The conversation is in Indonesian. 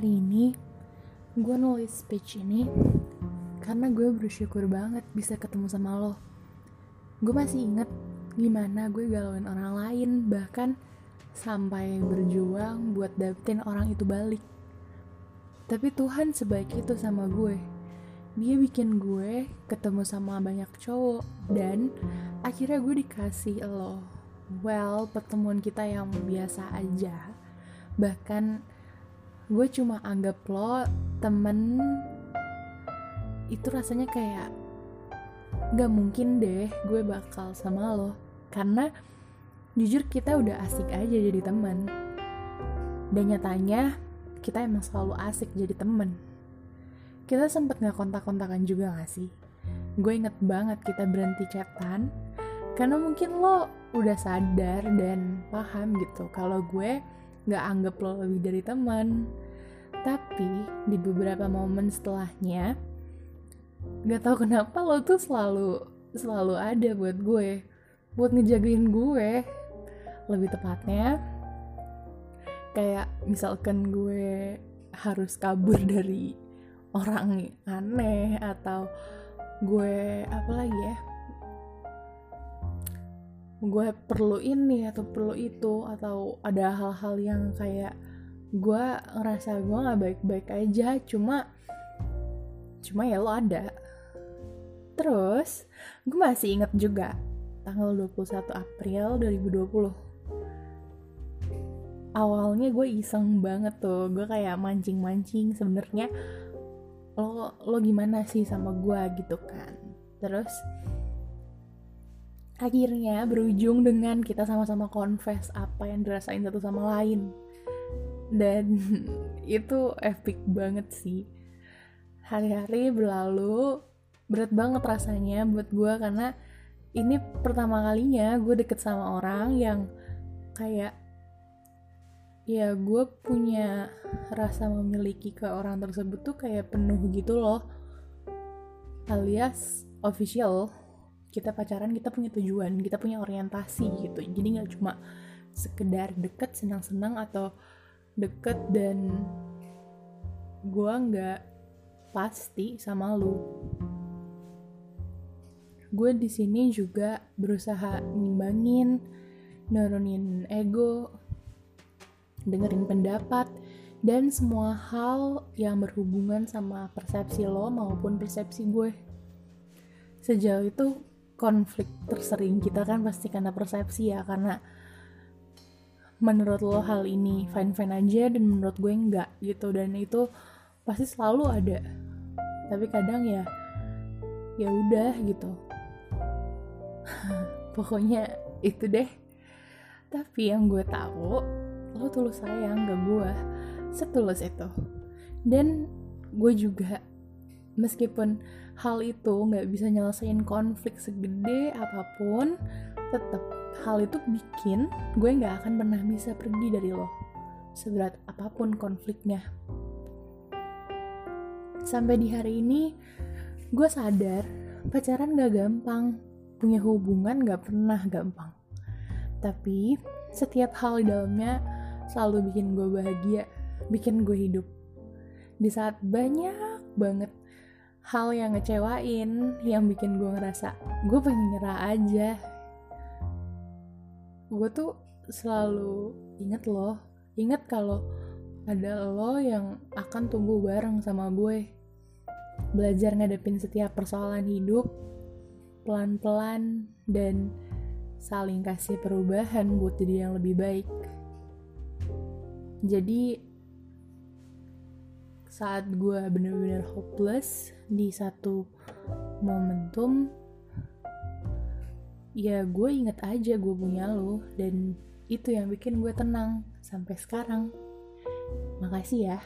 Kali ini gue nulis speech ini karena gue bersyukur banget bisa ketemu sama lo. Gue masih inget gimana gue galauin orang lain bahkan sampai berjuang buat dapetin orang itu balik. Tapi Tuhan sebaik itu sama gue. Dia bikin gue ketemu sama banyak cowok dan akhirnya gue dikasih lo. Well, pertemuan kita yang biasa aja. Bahkan gue cuma anggap lo temen itu rasanya kayak gak mungkin deh gue bakal sama lo. Karena jujur kita udah asik aja jadi temen. Dan nyatanya kita emang selalu asik jadi temen. Kita sempet gak kontak-kontakan juga gak sih? Gue inget banget kita berhenti chatan karena mungkin lo udah sadar dan paham gitu kalau gue gak anggap lo lebih dari teman. Tapi di beberapa momen setelahnya gak tau kenapa lo tuh selalu selalu ada buat gue. Buat ngejagain gue. Lebih tepatnya kayak misalkan gue harus kabur dari orang aneh atau gue apa lagi ya gue perlu ini atau perlu itu atau ada hal-hal yang kayak gue ngerasa gue gak baik-baik aja cuma cuma ya lo ada. Terus gue masih inget juga tanggal 21 April 2020 awalnya gue iseng banget tuh gue kayak mancing-mancing sebenarnya lo lo gimana sih sama gue gitu kan. Terus akhirnya berujung dengan kita sama-sama confess apa yang dirasain satu sama lain. Dan itu epic banget sih. Hari-hari berlalu berat banget rasanya buat gue karena ini pertama kalinya gue deket sama orang yang kayak ya gue punya rasa memiliki ke orang tersebut tuh kayak penuh gitu loh alias official kita pacaran kita punya tujuan kita punya orientasi gitu. Jadi nggak cuma sekedar deket senang-senang atau deket dan gue nggak pasti sama lu. Gue di sini juga berusaha nimbangin nurunin ego dengerin pendapat dan semua hal yang berhubungan sama persepsi lo maupun persepsi gue. Sejauh itu konflik tersering kita kan pasti karena persepsi ya karena menurut lo hal ini fine fine aja dan menurut gue enggak gitu. Dan itu pasti selalu ada. Tapi kadang ya ya udah gitu. Pokoknya itu deh. Tapi yang gue tahu lo tulus sayang ke gue setulus itu. Dan gue juga meskipun hal itu nggak bisa nyelesain konflik segede apa pun tetap hal itu bikin gue nggak akan pernah bisa pergi dari lo seberat apa pun konfliknya. Sampai di hari ini gue sadar pacaran gak gampang punya hubungan gak pernah gampang. Tapi setiap hal di dalamnya selalu bikin gue bahagia bikin gue hidup. Di saat banyak banget hal yang ngecewain yang bikin gue ngerasa gue pengen nyerah aja. Gue tuh selalu inget loh inget kalau ada lo yang akan tumbuh bareng sama gue. Belajar ngadepin setiap persoalan hidup pelan-pelan dan saling kasih perubahan buat jadi yang lebih baik. Jadi saat gue bener-bener hopeless di satu momentum ya gue inget aja gue punya lo dan itu yang bikin gue tenang sampai sekarang. Makasih ya